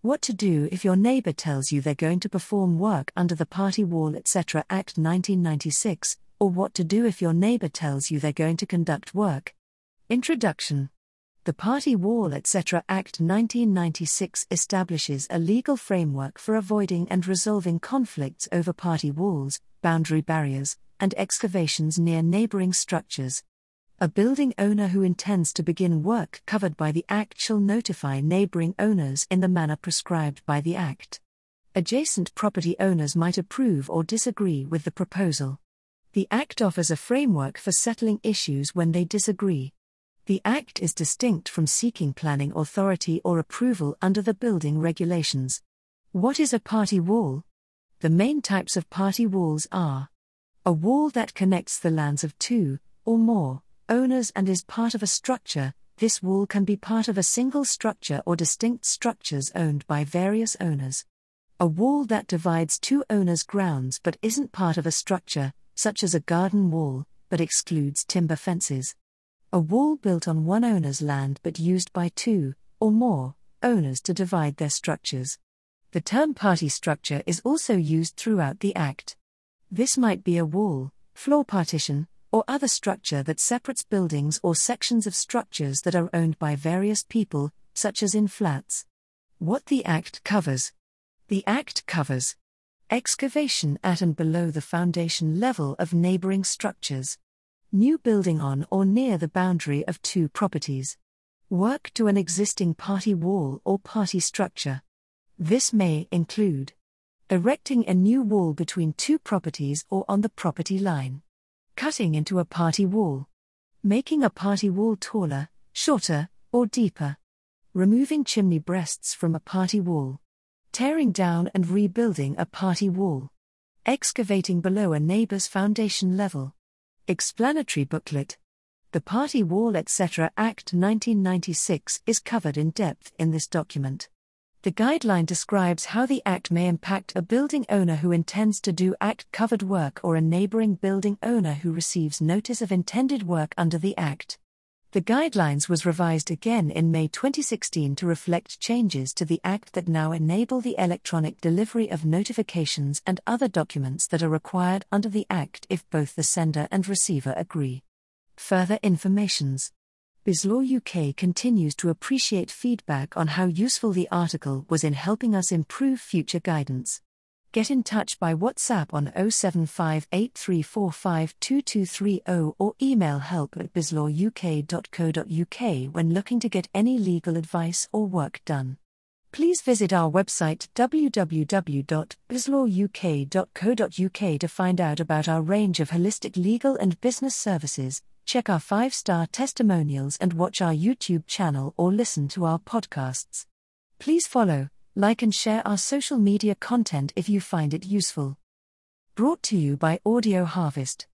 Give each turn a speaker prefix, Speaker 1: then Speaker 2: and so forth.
Speaker 1: What to do if your neighbor tells you they're going to perform work under the Party Wall, etc. Act 1996, or what to do if your neighbor tells you they're going to conduct work. Introduction The Party Wall, etc. Act 1996 establishes a legal framework for avoiding and resolving conflicts over party walls, boundary barriers, and excavations near neighboring structures. A building owner who intends to begin work covered by the Act shall notify neighboring owners in the manner prescribed by the Act. Adjacent property owners might approve or disagree with the proposal. The Act offers a framework for settling issues when they disagree. The Act is distinct from seeking planning authority or approval under the building regulations. What is a party wall? The main types of party walls are a wall that connects the lands of two, or more, owners and is part of a structure, this wall can be part of a single structure or distinct structures owned by various owners. A wall that divides two owners' grounds but isn't part of a structure, such as a garden wall, but excludes timber fences. A wall built on one owner's land but used by two, or more, owners to divide their structures. The term party structure is also used throughout the Act. This might be a wall, floor partition, or other structure that separates buildings or sections of structures that are owned by various people, such as in flats. What the Act covers The Act covers excavation at and below the foundation level of neighboring structures, new building on or near the boundary of two properties, work to an existing party wall or party structure. This may include erecting a new wall between two properties or on the property line cutting into a party wall, making a party wall taller, shorter, or deeper, removing chimney breasts from a party wall, tearing down and rebuilding a party wall, excavating below a neighbor's foundation level. Explanatory booklet. The Party Wall etc. Act 1996 is covered in depth in this document. The guideline describes how the Act may impact a building owner who intends to do Act covered work or a neighboring building owner who receives notice of intended work under the Act. The guidelines was revised again in May 2016 to reflect changes to the Act that now enable the electronic delivery of notifications and other documents that are required under the Act if both the sender and receiver agree. Further informations BizLaw UK continues to appreciate feedback on how useful the article was in helping us improve future guidance. Get in touch by WhatsApp on 07583452230 or email help at bizlawuk.co.uk when looking to get any legal advice or work done. Please visit our website www.bizlawuk.co.uk to find out about our range of holistic legal and business services check our five star testimonials and watch our YouTube channel or listen to our podcasts. Please follow, like, and share our social media content if you find it useful. Brought to you by Audio Harvest.